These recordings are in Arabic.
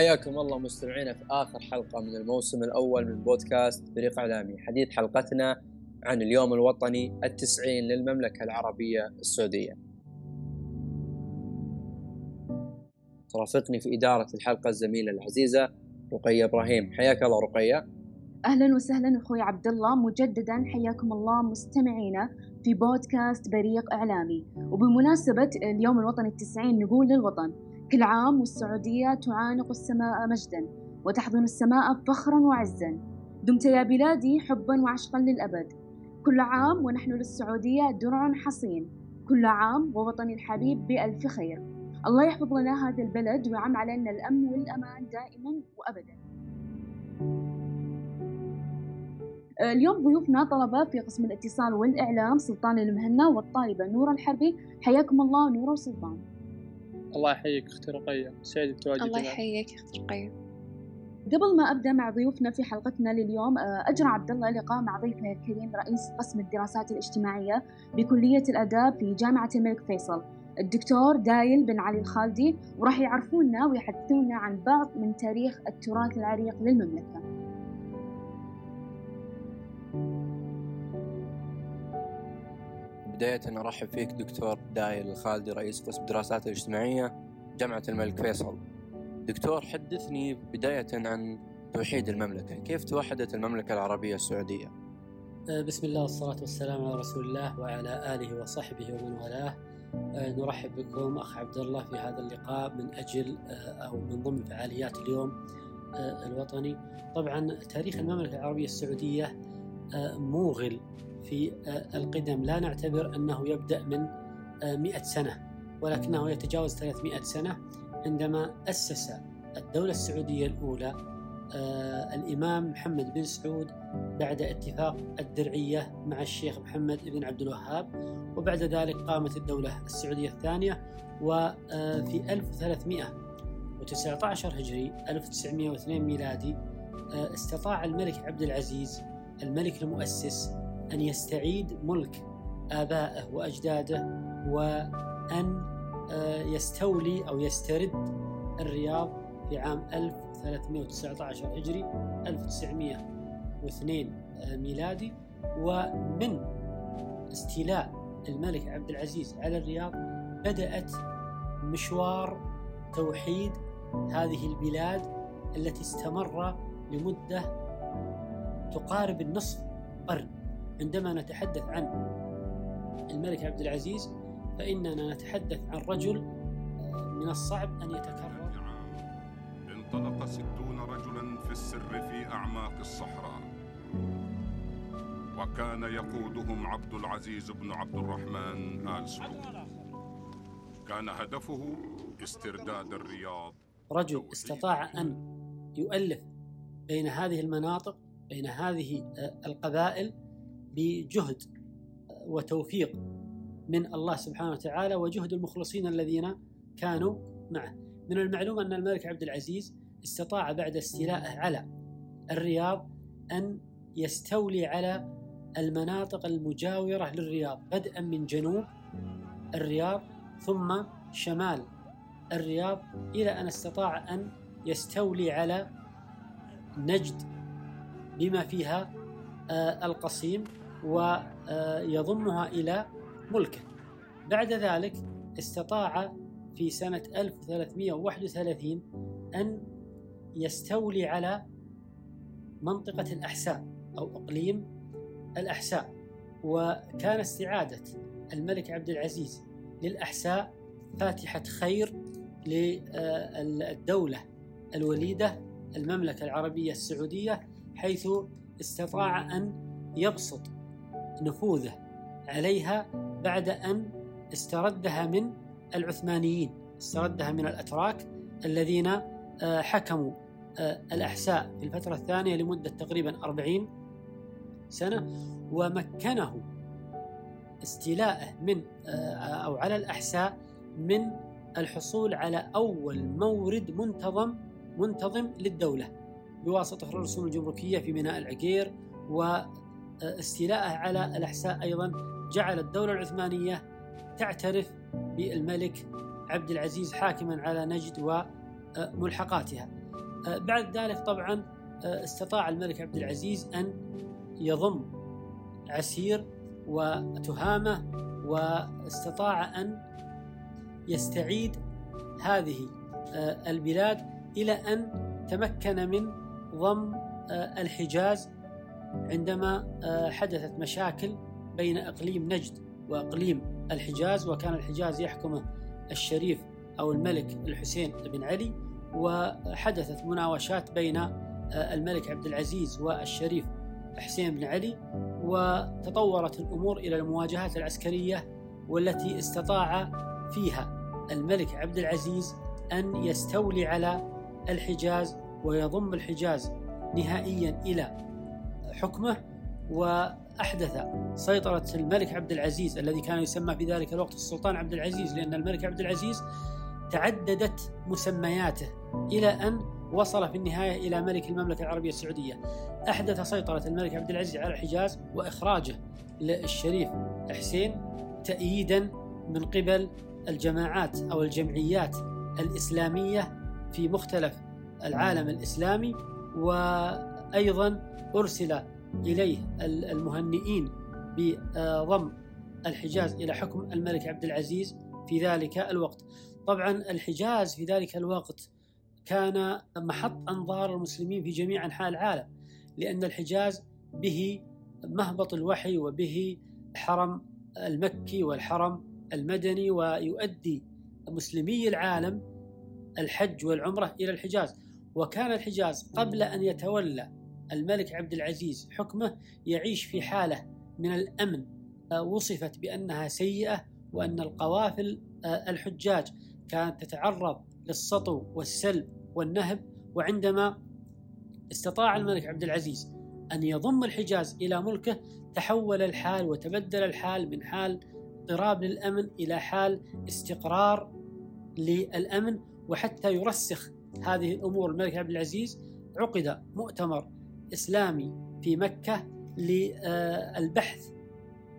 حياكم الله مستمعينا في آخر حلقة من الموسم الأول من بودكاست بريق إعلامي. حديث حلقتنا عن اليوم الوطني التسعين للمملكة العربية السعودية. ترافقني في إدارة الحلقة الزميلة العزيزة رقية إبراهيم. حياك الله رقية. أهلا وسهلا أخوي عبد الله. مجددا حياكم الله مستمعينا في بودكاست بريق إعلامي. وبمناسبة اليوم الوطني التسعين نقول للوطن كل عام والسعودية تعانق السماء مجدا وتحضن السماء فخرا وعزا. دمت يا بلادي حبا وعشقا للأبد. كل عام ونحن للسعودية درع حصين. كل عام ووطني الحبيب بألف خير. الله يحفظ لنا هذا البلد ويعم علينا الأمن والأمان دائما وأبدا. اليوم ضيوفنا طلبة في قسم الاتصال والإعلام سلطان المهنا والطالبة نورة الحربي. حياكم الله نورة وسلطان الله يحييك أختي رقية. سعيد بتواجدك الله يحييك أختي رقية. قبل ما أبدأ مع ضيوفنا في حلقتنا لليوم أجرى عبد الله لقاء مع ضيفنا الكريم رئيس قسم الدراسات الاجتماعية بكلية الأداب في جامعة الملك فيصل. الدكتور دايل بن علي الخالدي وراح يعرفونا ويحدثونا عن بعض من تاريخ التراث العريق للمملكة. بداية أرحب فيك دكتور دايل الخالدي رئيس قسم الدراسات الاجتماعية جامعة الملك فيصل. دكتور حدثني بداية عن توحيد المملكة. كيف توحدت المملكة العربية السعودية؟ بسم الله والصلاة والسلام على رسول الله وعلى آله وصحبه ومن والاه. نرحب بكم أخ عبد الله في هذا اللقاء من أجل أو من ضمن فعاليات اليوم الوطني. طبعا تاريخ المملكة العربية السعودية موغل. في القدم. لا نعتبر أنه يبدأ من مئة سنة ولكنه يتجاوز 300 سنة عندما أسس الدولة السعودية الأولى. آه الإمام محمد بن سعود بعد اتفاق الدرعية مع الشيخ محمد بن عبد الوهاب وبعد ذلك قامت الدولة السعودية الثانية وفي آه 1319 هجري 1902 ميلادي آه استطاع الملك عبد العزيز الملك المؤسس أن يستعيد ملك آبائه وأجداده وأن يستولي أو يسترد الرياض في عام 1319 هجري 1902 ميلادي. ومن استيلاء الملك عبد العزيز على الرياض بدأت مشوار توحيد هذه البلاد التي استمر لمدة تقارب النصف قرن. عندما نتحدث عن الملك عبد العزيز فإننا نتحدث عن رجل من الصعب أن يتكرر. انطلق ستون رجلا في السر في أعماق الصحراء. وكان يقودهم عبد العزيز بن عبد الرحمن آل سعود. كان هدفه استرداد الرياض. رجل استطاع أن يؤلف بين هذه المناطق بين هذه القبائل بجهد وتوفيق من الله سبحانه وتعالى وجهد المخلصين الذين كانوا معه. من المعلوم أن الملك عبد العزيز استطاع بعد استيلائه على الرياض أن يستولي على المناطق المجاورة للرياض بدءا من جنوب الرياض ثم شمال الرياض إلى أن استطاع أن يستولي على نجد بما فيها القصيم. ويضمها إلى ملكه. بعد ذلك استطاع في سنة 1331 أن يستولي على منطقة الأحساء أو إقليم الأحساء وكان استعادة الملك عبد العزيز للأحساء فاتحة خير للدولة الوليدة المملكة العربية السعودية حيث استطاع أن يبسط نفوذه عليها بعد أن استردها من العثمانيين استردها من الأتراك الذين حكموا الأحساء في الفترة الثانية لمدة تقريبا أربعين سنة ومكنه استيلائه من أو على الأحساء من الحصول على أول مورد منتظم منتظم للدولة بواسطة الرسوم الجمركية في ميناء العقير واستيلائه على الأحساء أيضا جعل الدولة العثمانية تعترف بالملك عبد العزيز حاكما على نجد وملحقاتها. بعد ذلك طبعا استطاع الملك عبد العزيز أن يضم عسير وتهامة واستطاع أن يستعيد هذه البلاد إلى أن تمكن من ضم الحجاز عندما آه، حدثت مشاكل بين إقليم نجد وإقليم الحجاز وكان الحجاز يحكمه الشريف أو الملك الحسين بن علي وحدثت مناوشات بين الملك عبد العزيز والشريف حسين بن علي وتطورت الأمور إلى المواجهات العسكرية والتي استطاع فيها الملك عبد العزيز أن يستولي على الحجاز ويضم الحجاز نهائيا إلى حكمه وأحدث سيطرة الملك عبد العزيز الذي كان يسمى في ذلك الوقت السلطان عبد العزيز لأن الملك عبد العزيز تعددت مسمياته إلى أن وصل في النهاية إلى ملك المملكة العربية السعودية. أحدث سيطرة الملك عبد العزيز على الحجاز وإخراجه للشريف حسين تأييدا من قبل الجماعات أو الجمعيات الإسلامية في مختلف العالم الإسلامي وأيضا أرسل إليه المهنئين بضم الحجاز إلى حكم الملك عبد العزيز في ذلك الوقت. طبعا الحجاز في ذلك الوقت كان محط أنظار المسلمين في جميع أنحاء العالم لأن الحجاز به مهبط الوحي وبه الحرم المكي والحرم المدني ويؤدي مسلمي العالم الحج والعمرة إلى الحجاز وكان الحجاز قبل أن يتولى الملك عبد العزيز حكمه يعيش في حالة من الأمن وصفت بأنها سيئة وأن القوافل الحجاج كانت تتعرض للسطو والسلب والنهب وعندما استطاع الملك عبد العزيز أن يضم الحجاز إلى ملكه تحول الحال وتبدل الحال من حال اضطراب للأمن إلى حال استقرار للأمن وحتى يرسخ هذه الأمور. الملك عبد العزيز عقد مؤتمر إسلامي في مكة للبحث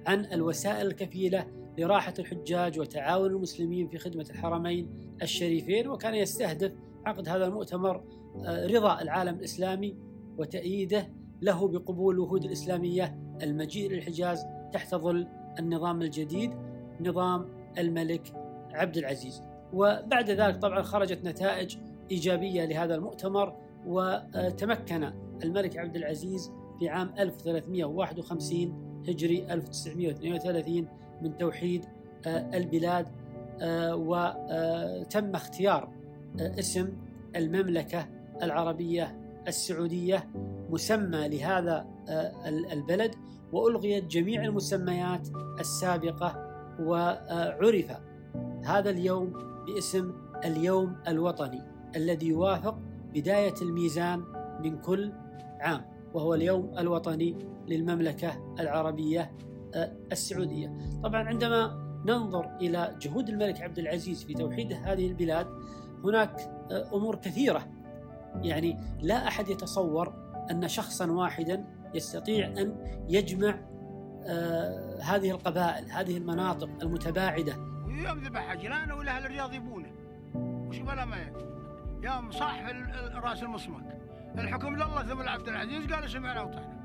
عن الوسائل الكفيلة لراحة الحجاج وتعاون المسلمين في خدمة الحرمين الشريفين وكان يستهدف عقد هذا المؤتمر آه، رضا العالم الإسلامي وتأييده له بقبول الوهود الإسلامية المجيء للحجاز تحت ظل النظام الجديد نظام الملك عبد العزيز. وبعد ذلك طبعا خرجت نتائج إيجابية لهذا المؤتمر وتمكن الملك عبد العزيز في عام 1351 هجري 1932 من توحيد آه، البلاد آه، وتم اختيار آه، اسم المملكة العربية السعودية مسمى لهذا البلد وألغيت جميع المسميات السابقة وعرف هذا اليوم باسم اليوم الوطني الذي يوافق بداية الميزان من كل عام وهو اليوم الوطني للمملكة العربية آه، السعودية. طبعا عندما ننظر إلى جهود الملك عبد العزيز في توحيد هذه البلاد هناك آه، أمور كثيرة. يعني لا أحد يتصور أن شخصا واحدا يستطيع أن يجمع آه هذه القبائل هذه المناطق المتباعدة. يوم ذبح عجلان ولا الرياض يبونه؟ وش بلا ما يوم صاح رأس المصمك الحكم لله ثم عبد العزيز. قال سمعنا وطعنا؟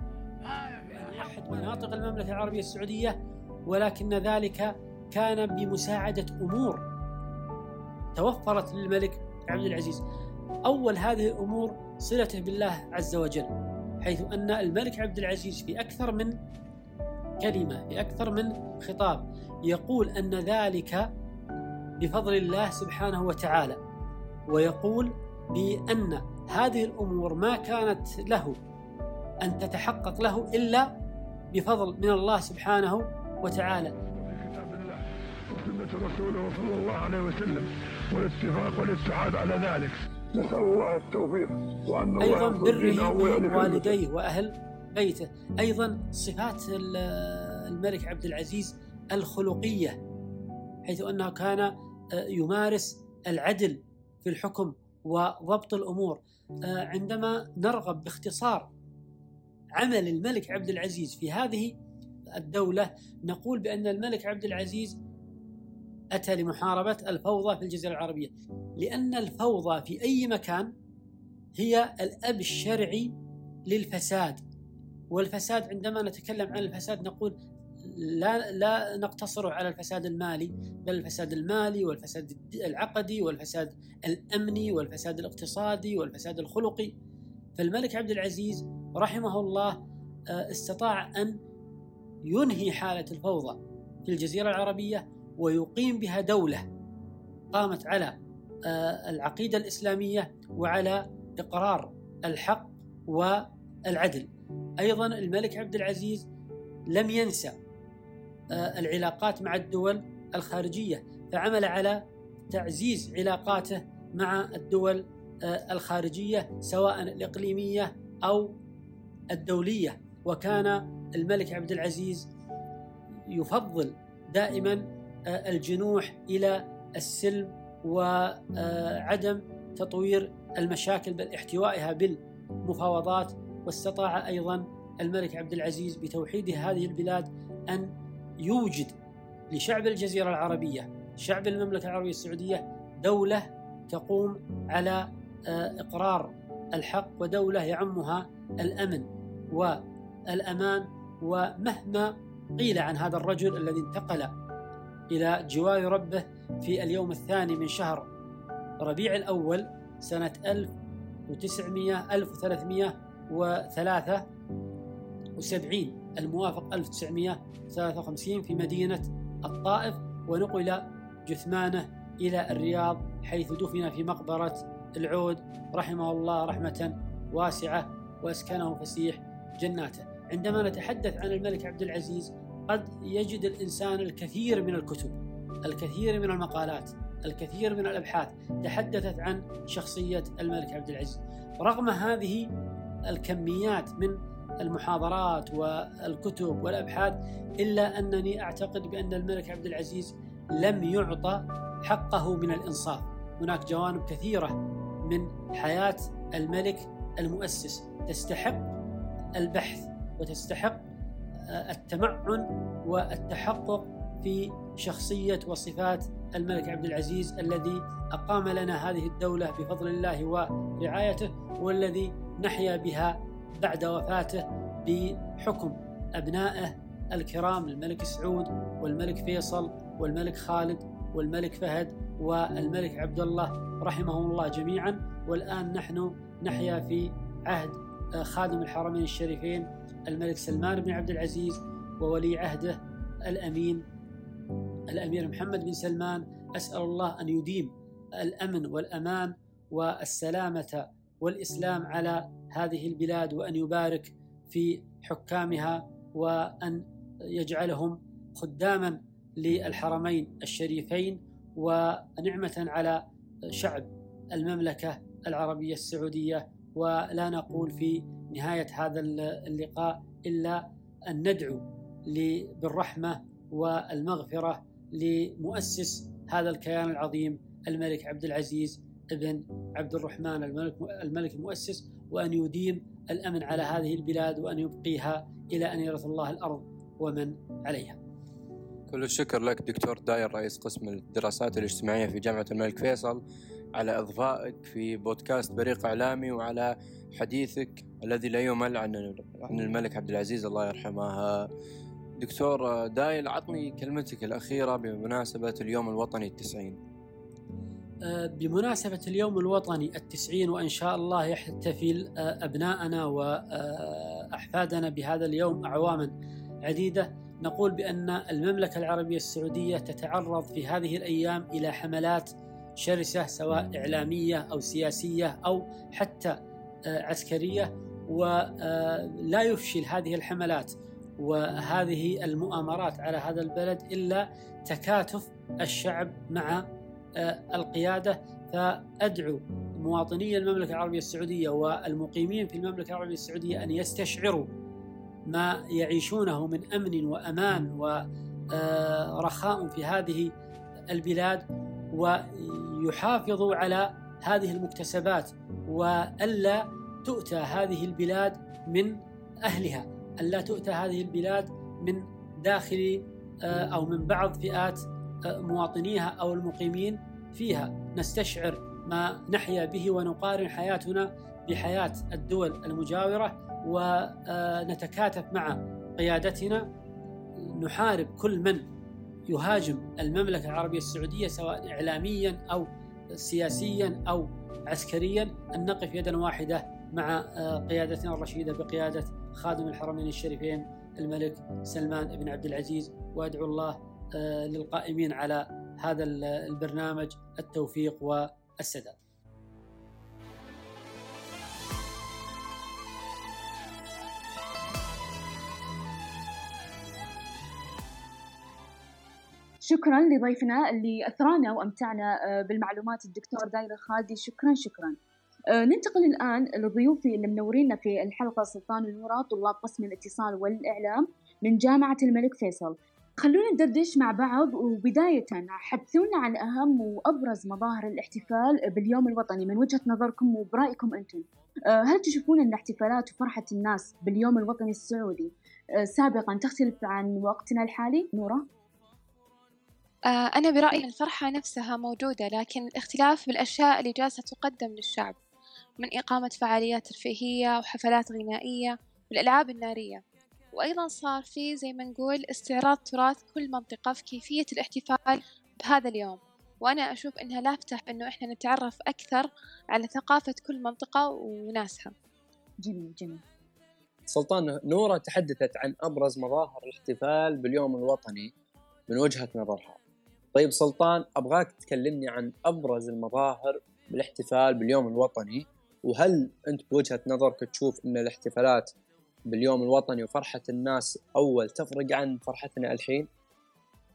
أحد مناطق المملكة العربية السعودية ولكن ذلك كان بمساعدة أمور. توفرت للملك عبد العزيز. أول هذه الأمور صلته بالله عز وجل حيث أن الملك عبد العزيز في أكثر من كلمة في أكثر من خطاب يقول أن ذلك بفضل الله سبحانه وتعالى ويقول بأن هذه الأمور ما كانت له أن تتحقق له إلا بفضل من الله سبحانه وتعالى. كتاب الله وسنة رسوله صلى الله عليه وسلم والاتفاق والاتحاد على ذلك نسأل الله التوفيق وأن أيضا بره بوالديه وأهل بيته. أيضا صفات الملك عبد العزيز الخلقية حيث أنه كان آه، يمارس العدل في الحكم وضبط الأمور. آه، عندما نرغب باختصار عمل الملك عبد العزيز في هذه الدولة نقول بأن الملك عبد العزيز أتى لمحاربة الفوضى في الجزيرة العربية لأن الفوضى في أي مكان هي الأب الشرعي للفساد. والفساد عندما نتكلم عن الفساد نقول لا لا نقتصر على الفساد المالي بل الفساد المالي والفساد العقدي والفساد الأمني والفساد الاقتصادي والفساد الخلقي فالملك عبد العزيز رحمه الله آه، استطاع أن ينهي حالة الفوضى في الجزيرة العربية ويقيم بها دولة قامت على آه، العقيدة الإسلامية وعلى إقرار الحق والعدل. أيضا الملك عبد العزيز لم ينسى العلاقات مع الدول الخارجية. فعمل على تعزيز علاقاته مع الدول آه، الخارجية سواء الإقليمية أو الدولية. وكان الملك عبد العزيز يفضل دائما آه، الجنوح إلى السلم وعدم تطوير المشاكل بل احتوائها بالمفاوضات. واستطاع أيضا الملك عبد العزيز بتوحيد هذه البلاد أن يوجد لشعب الجزيرة العربية شعب المملكة العربية السعودية دولة تقوم على آه، إقرار الحق ودولة يعمها الأمن والأمان. ومهما قيل عن هذا الرجل الذي انتقل إلى جوار ربه في اليوم الثاني من شهر ربيع الأول سنة 1900 1373 الموافق 1953 في مدينة الطائف ونقل جثمانه إلى الرياض حيث دفن في مقبرة العود. رحمه الله رحمة واسعة وأسكنه فسيح جناته. عندما نتحدث عن الملك عبد العزيز قد يجد الإنسان الكثير من الكتب الكثير من المقالات الكثير من الأبحاث تحدثت عن شخصية الملك عبد العزيز. رغم هذه الكميات من المحاضرات والكتب والأبحاث إلا أنني أعتقد بأن الملك عبد العزيز لم يعطى حقه من الإنصاف. هناك جوانب كثيرة من حياة الملك المؤسس تستحق البحث وتستحق التمعن والتحقق في شخصية وصفات الملك عبد العزيز الذي أقام لنا هذه الدولة بفضل الله ورعايته والذي نحيا بها بعد وفاته بحكم أبنائه الكرام الملك سعود والملك فيصل والملك خالد والملك فهد والملك عبد الله رحمهم الله جميعا. والآن نحن نحيا في عهد خادم الحرمين الشريفين الملك سلمان بن عبد العزيز وولي عهده الأمين الأمير محمد بن سلمان. أسأل الله أن يديم الأمن والأمان والسلامة والإسلام على هذه البلاد وأن يبارك في حكامها وأن يجعلهم خداما للحرمين الشريفين ونعمة على شعب المملكة العربية السعودية. ولا نقول في نهاية هذا اللقاء إلا أن ندعو بالرحمة والمغفرة لمؤسس هذا الكيان العظيم الملك عبد العزيز ابن عبد الرحمن الملك الملك المؤسس وأن يديم الأمن على هذه البلاد وأن يبقيها إلى أن يرث الله الأرض ومن عليها. كل الشكر لك دكتور داير رئيس قسم الدراسات الاجتماعية في جامعة الملك فيصل على إضفائك في بودكاست بريق إعلامي وعلى حديثك الذي لا يمل عن عن الملك عبد العزيز الله يرحمه دكتور دايل عطني كلمتك الأخيرة بمناسبة اليوم الوطني التسعين. بمناسبة اليوم الوطني التسعين وإن شاء الله يحتفل آه، أبناءنا وأحفادنا بهذا اليوم أعواما عديدة. نقول بأن المملكة العربية السعودية تتعرض في هذه الأيام إلى حملات شرسة سواء إعلامية أو سياسية أو حتى آه، عسكرية ولا يفشل هذه الحملات. وهذه المؤامرات على هذا البلد إلا تكاتف الشعب مع آه، القيادة فأدعو مواطني المملكة العربية السعودية والمقيمين في المملكة العربية السعودية أن يستشعروا ما يعيشونه من أمن وأمان ورخاء في هذه البلاد ويحافظوا على هذه المكتسبات وألا تؤتى هذه البلاد من أهلها ألا تؤتى هذه البلاد من داخل أو من بعض فئات مواطنيها أو المقيمين فيها. نستشعر ما نحيا به ونقارن حياتنا بحياة الدول المجاورة ونتكاتف مع قيادتنا. نحارب كل من يهاجم المملكة العربية السعودية سواء إعلاميا أو سياسيا أو عسكريا. أن نقف يدا واحدة مع قيادتنا الرشيدة بقيادة خادم الحرمين الشريفين الملك سلمان بن عبد العزيز. وأدعو الله للقائمين على هذا البرنامج التوفيق والسداد. شكرا لضيفنا اللي أثرانا وأمتعنا آه، بالمعلومات. الدكتور داير الخالدي شكرا شكرا. آه، ننتقل الآن لضيوفي اللي منورينا في الحلقة سلطان ونورا طلاب قسم الاتصال والإعلام من جامعة الملك فيصل. خلونا ندردش مع بعض وبداية حدثونا عن أهم وأبرز مظاهر الاحتفال باليوم الوطني من وجهة نظركم وبرأيكم أنتم. آه، هل تشوفون أن احتفالات وفرحة الناس باليوم الوطني السعودي سابقا تختلف عن وقتنا الحالي؟ نورا؟ آه، أنا برأيي الفرحة نفسها موجودة لكن الاختلاف بالأشياء اللي جالسة تقدم للشعب من إقامة فعاليات ترفيهية وحفلات غنائية والألعاب النارية. وأيضا صار في زي ما نقول استعراض تراث كل منطقة في كيفية الاحتفال بهذا اليوم. وأنا أشوف إنها لافتة إنه إحنا نتعرف أكثر على ثقافة كل منطقة وناسها. جميل جميل. سلطان نورة تحدثت عن أبرز مظاهر الاحتفال باليوم الوطني من وجهة نظرها. طيب سلطان أبغاك تكلمني عن أبرز المظاهر بالاحتفال باليوم الوطني وهل أنت بوجهة نظرك تشوف إن الاحتفالات باليوم الوطني وفرحة الناس أول تفرق عن فرحتنا الحين؟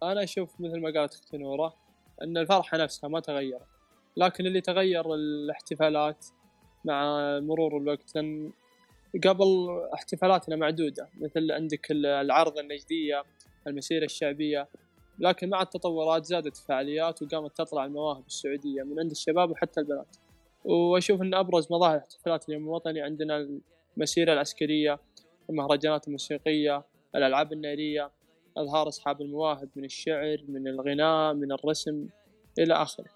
أنا أشوف مثل ما قالت أختي نورة أن الفرحة نفسها ما تغيرت. لكن اللي تغير الاحتفالات مع مرور الوقت لأن قبل احتفالاتنا معدودة مثل عندك العرض النجدية المسيرة الشعبية. لكن مع التطورات زادت الفعاليات وقامت تطلع المواهب السعودية من عند الشباب وحتى البنات. وأشوف أن أبرز مظاهر احتفالات اليوم الوطني عندنا المسيرة العسكرية المهرجانات الموسيقية الألعاب النارية إظهار أصحاب المواهب من الشعر من الغناء من الرسم إلى آخره.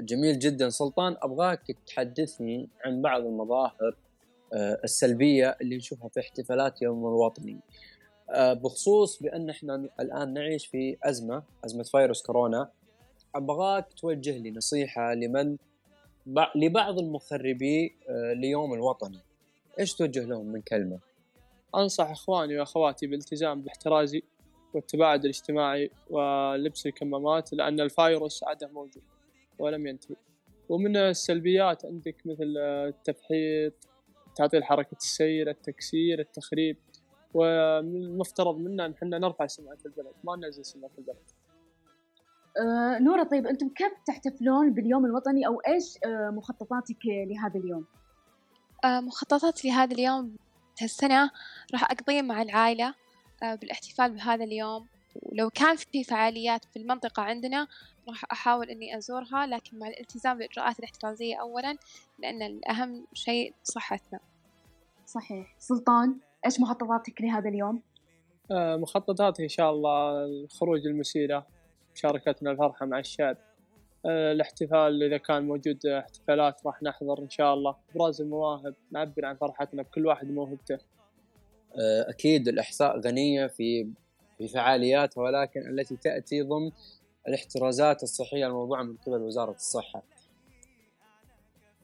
جميل جدا. سلطان أبغاك تحدثني عن بعض المظاهر آه، السلبية اللي نشوفها في احتفالات يوم الوطني. آه، بخصوص بأن إحنا الآن نعيش في أزمة أزمة فيروس كورونا أبغاك توجه لي نصيحة لمن لبعض المخربي آه، ليوم الوطني. إيش توجه لهم من كلمة أنصح إخواني وأخواتي بالالتزام باحترازي والتباعد الاجتماعي ولبس الكمامات لأن الفيروس عاده موجود ولم ينتهي ومن السلبيات عندك مثل التفحيط تعطيل حركة السير التكسير التخريب والمفترض منا إن إحنا نرفع سمعة البلد ما ننزل سمعة البلد. آه نورة طيب أنتم كيف تحتفلون باليوم الوطني أو إيش آه مخططاتك لهذا اليوم؟ آه مخططاتي لهذا اليوم هالسنة راح أقضيه مع العائلة آه بالاحتفال بهذا اليوم. ولو كان في فعاليات في المنطقة عندنا راح أحاول إني أزورها لكن مع الالتزام بالإجراءات الاحترازية أولا لأن الأهم شيء صحتنا. صحيح. سلطان إيش مخططاتك لهذا اليوم؟ آه مخططاتي إن شاء الله الخروج المسيرة مشاركتنا الفرحة مع الشعب. آه الاحتفال إذا كان موجود احتفالات راح نحضر إن شاء الله. أبراز المواهب نعبر عن فرحتنا بكل واحد موهبته. آه أكيد الإحصاء غنية في في فعالياتها ولكن التي تأتي ضمن الاحترازات الصحية الموضوعه من قبل وزارة الصحة.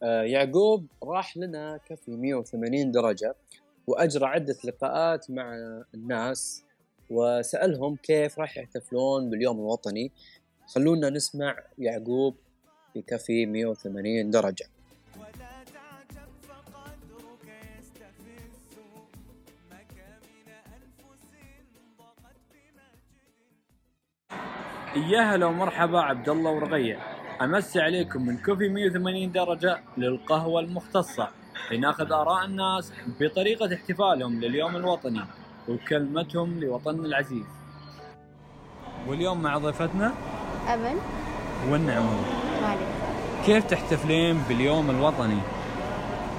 آه يعقوب راح لنا كفي 180 درجة وأجرى عدة لقاءات مع الناس وسألهم كيف راح يحتفلون باليوم الوطني. خلونا نسمع يعقوب في كفي 180 درجة. يا هلا ومرحبا عبد الله ورقية امسي عليكم من كوفي 180 درجة للقهوة المختصة. لناخذ آراء الناس بطريقة احتفالهم لليوم الوطني وكلمتهم لوطننا العزيز. واليوم مع ضيفتنا أمل والنعمون كيف تحتفلين باليوم الوطني؟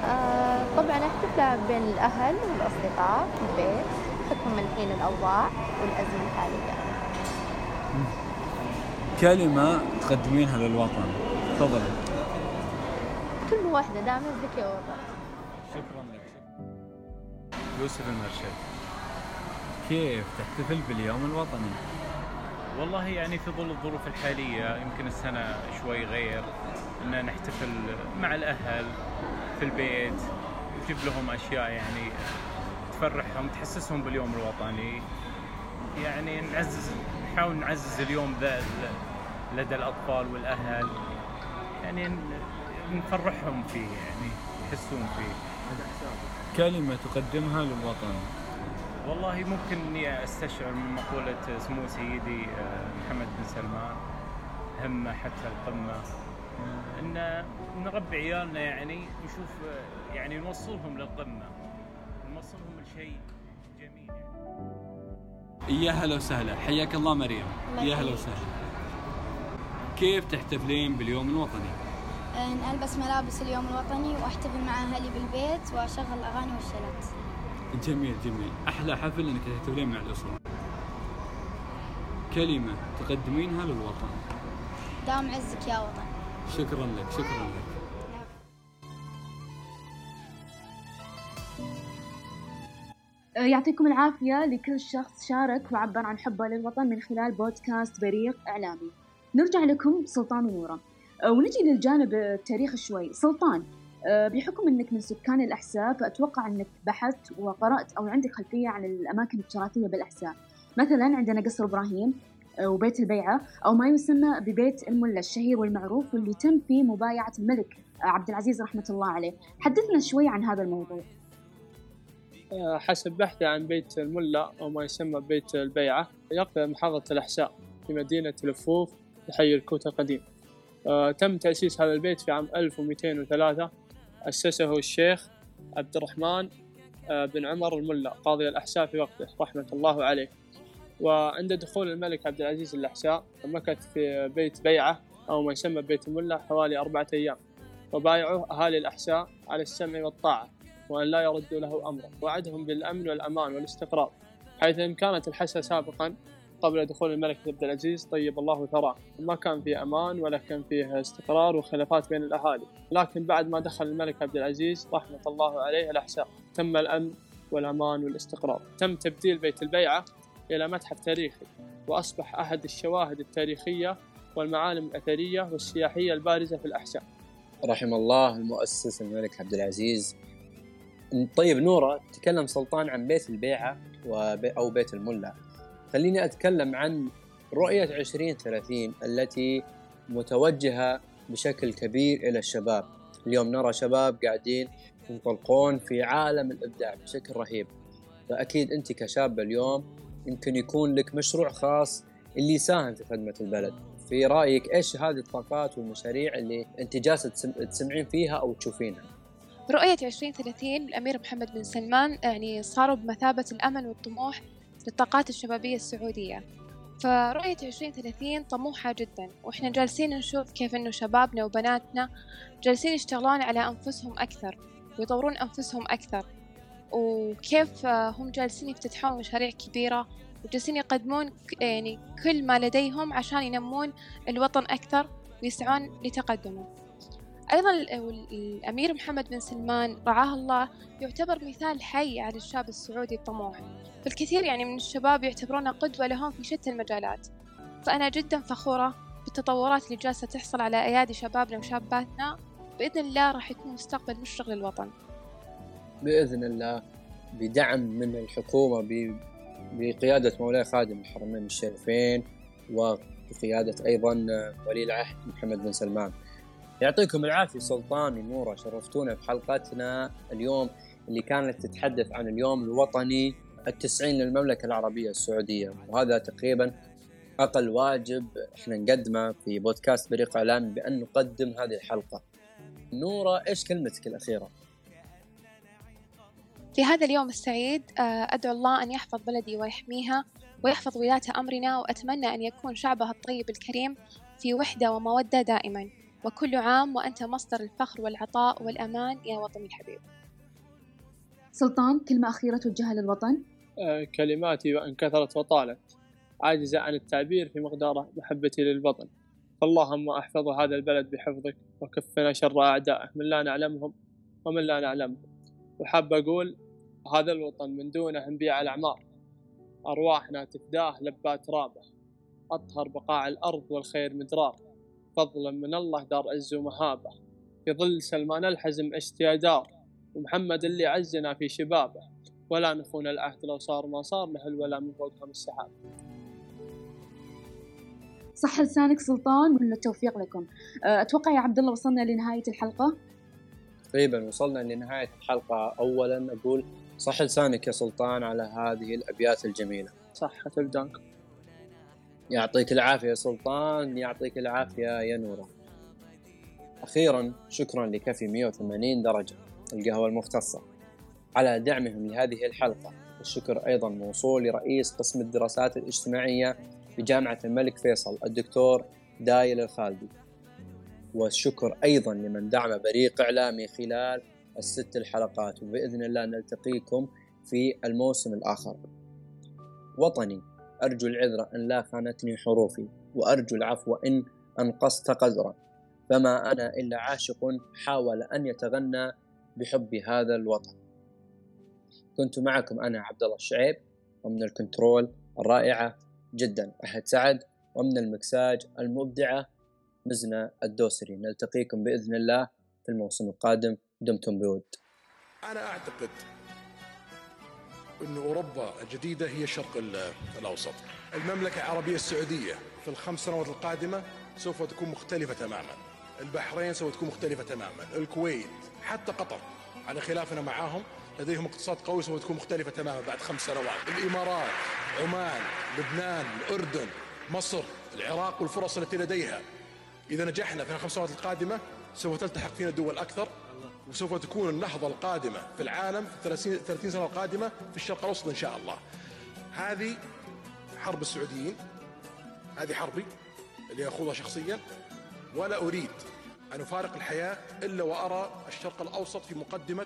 آه طبعا احتفل بين الأهل والأصدقاء في البيت حكم من حين الأوضاع والأزمة الحالية. كلمة تقدمينها للوطن. تفضلي كلمة واحدة دام عزك يا وطن شكرا لك. يوسف المرشد. كيف تحتفل باليوم الوطني؟ والله يعني في ظل الظروف الحالية يمكن السنة شوي غير إن نحتفل مع الأهل في البيت نجيب لهم أشياء يعني تفرحهم تحسسهم باليوم الوطني. يعني نعزز نحاول نعزز اليوم ذا لدى الأطفال والأهل. يعني نفرحهم فيه يعني يحسون فيه. كلمة تقدمها للوطن. والله ممكن إني أستشعر من مقولة سمو سيدي آه، محمد بن سلمان همة حتى القمة إن نربي عيالنا يعني نشوف يعني نوصلهم للقمة نوصلهم لشيء جميل يعني. يا هلا وسهلا حياك الله مريم يا هلا وسهلا كيف تحتفلين باليوم الوطني؟ ألبس ملابس اليوم الوطني وأحتفل مع أهلي بالبيت وأشغل الأغاني والشلات. جميل جميل، أحلى حفل إنك تحتفلين مع الأسرة. كلمة تقدمينها للوطن. دام عزك يا وطن. شكرا لك شكرا لك أه، يعطيكم العافية لكل شخص شارك وعبر عن حبه للوطن من خلال بودكاست بريق إعلامي نرجع لكم سلطان ونورة أه، ونجي للجانب التاريخي شوي سلطان بحكم أنك من سكان الأحساء فأتوقع أنك بحثت وقرأت أو عندك خلفية عن الأماكن التراثية بالأحساء مثلا عندنا قصر إبراهيم وبيت البيعة أو ما يسمى ببيت الملا الشهير والمعروف واللي تم فيه مبايعة الملك عبد العزيز رحمة الله عليه. حدثنا شوي عن هذا الموضوع. آه، حسب بحثي عن بيت الملا أو ما يسمى بيت البيعة يقع محافظة الأحساء في مدينة لفوف حي الكوت القديم. آه، تم تأسيس هذا البيت في عام 1203 أسسه الشيخ عبد الرحمن آه، بن عمر الملا قاضي الأحساء في وقته رحمة الله عليه. وعند دخول الملك عبد العزيز الأحساء مكث في بيت بيعة أو ما يسمى بيت الملا حوالي أربعة أيام. وبايعوه أهالي الأحساء على السمع والطاعة وأن لا يردوا له أمره وعدهم بالأمن والأمان والاستقرار حيث إن كانت الحسا سابقا قبل دخول الملك عبد العزيز. طيب الله ثراه ما كان فيه أمان ولا كان فيه استقرار وخلافات بين الأهالي. لكن بعد ما دخل الملك عبد العزيز رحمة الله عليه الأحساء. تم الأمن والأمان والاستقرار. تم تبديل بيت البيعة إلى متحف تاريخي وأصبح أحد الشواهد التاريخية والمعالم الأثرية والسياحية البارزة في الأحساء. رحم الله المؤسس الملك عبد العزيز. طيب نورة تكلم سلطان عن بيت البيعة أو بيت الملا. خليني أتكلم عن رؤية 2030 التي متوجهة بشكل كبير إلى الشباب. اليوم نرى شباب قاعدين ينطلقون في عالم الإبداع بشكل رهيب. فأكيد أنت كشابة اليوم يمكن يكون لك مشروع خاص اللي يساهم في خدمة البلد. في رأيك إيش هذه الطاقات والمشاريع اللي أنت جالسة تسمعين فيها أو تشوفينها؟ رؤية 2030 الأمير محمد بن سلمان يعني صاروا بمثابة الأمل والطموح للطاقات الشبابية السعودية. فرؤية 2030 طموحة جدا وإحنا جالسين نشوف كيف إنه شبابنا وبناتنا جالسين يشتغلون على أنفسهم أكثر ويطورون أنفسهم أكثر وكيف هم جالسين يفتتحون مشاريع كبيرة وجالسين يقدمون يعني كل ما لديهم عشان ينمون الوطن أكثر ويسعون لتقدمه. أيضا الأمير محمد بن سلمان رعاه الله يعتبر مثال حي على الشاب السعودي الطموح. فالكثير يعني من الشباب يعتبرونه قدوة لهم في شتى المجالات. فأنا جدا فخورة بالتطورات اللي جالسة تحصل على أيادي شبابنا وشاباتنا. بإذن الله راح يكون مستقبل مشرق للوطن. بإذن الله بدعم من الحكومة بقيادة مولاي خادم الحرمين الشريفين وبقيادة أيضا ولي العهد محمد بن سلمان. يعطيكم العافية سلطان ونورة شرفتونا بحلقتنا اليوم اللي كانت تتحدث عن اليوم الوطني التسعين للمملكة العربية السعودية وهذا تقريبا أقل واجب إحنا نقدمه في بودكاست بريق اعلامي بأن نقدم هذه الحلقة. نورة إيش كلمتك الأخيرة؟ في هذا اليوم السعيد آه، أدعو الله أن يحفظ بلدي ويحميها ويحفظ ولاة أمرنا وأتمنى أن يكون شعبها الطيب الكريم في وحدة ومودة دائما وكل عام وأنت مصدر الفخر والعطاء والأمان يا وطني الحبيب. سلطان كلمة أخيرة توجهها للوطن؟ آه، كلماتي وإن كثرت وطالت. عاجزة عن التعبير في مقدار محبتي للوطن. فاللهم أحفظ هذا البلد بحفظك وكفنا شر أعدائه من لا نعلمهم ومن لا نعلمهم. وحاب أقول هذا الوطن من دونه نبيع الأعمار. أرواحنا تفداه لبات رابه أطهر بقاع الأرض والخير مدرار. فضلا من الله دار عز ومهابة في ظل سلمان الحزم اشتيا دار ومحمد اللي عزنا في شبابه. ولا نخون العهد لو صار ما صار له ولا من فوقهم السحاب. صح لسانك سلطان وكل التوفيق لكم. أه، أتوقع يا عبد الله وصلنا لنهاية الحلقة؟ تقريبا وصلنا لنهاية الحلقة. اولا أقول صح لسانك يا سلطان على هذه الأبيات الجميلة. صحة الدانك يعطيك العافية يا سلطان يعطيك العافية يا نورة. أخيرا شكرا لكفي 180 درجة القهوة المختصة على دعمهم لهذه الحلقة. الشكر أيضا موصول لرئيس قسم الدراسات الاجتماعية بجامعة الملك فيصل الدكتور دايل الخالدي. والشكر أيضا لمن دعم بريق إعلامي خلال الست الحلقات وبإذن الله نلتقيكم في الموسم الآخر. وطني. أرجو العذر أن لا خانتني حروفي وأرجو العفو إن أنقصت قدرا. فما أنا إلا عاشق حاول أن يتغنى بحب هذا الوطن. كنت معكم أنا عبد الله الشعيب ومن الكنترول الرائعة جدا أحد سعد ومن المكساج المبدعة مزنة الدوسري. نلتقيكم بإذن الله في الموسم القادم. دمتم بود. أنا أعتقد أن أوروبا الجديدة هي الشرق الأوسط. المملكة العربية السعودية في الخمس سنوات القادمة سوف تكون مختلفة تماما. البحرين سوف تكون مختلفة تماما. الكويت حتى قطر على خلافنا معاهم لديهم اقتصاد قوي سوف تكون مختلفة تماما بعد خمس سنوات. الإمارات عمان لبنان الأردن مصر العراق والفرص التي لديها. إذا نجحنا في الخمس سنوات القادمة سوف تلتحق فينا دول أكثر. وسوف تكون النهضة القادمة في العالم في 30 30 سنة القادمة في الشرق الأوسط إن شاء الله. هذه حرب السعوديين هذه حربي اللي أخوضها شخصيا. ولا أريد أن أفارق الحياة إلا وأرى الشرق الأوسط في مقدمة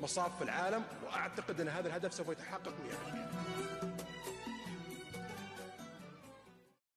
مصاف العالم وأعتقد أن هذا الهدف سوف يتحقق 100%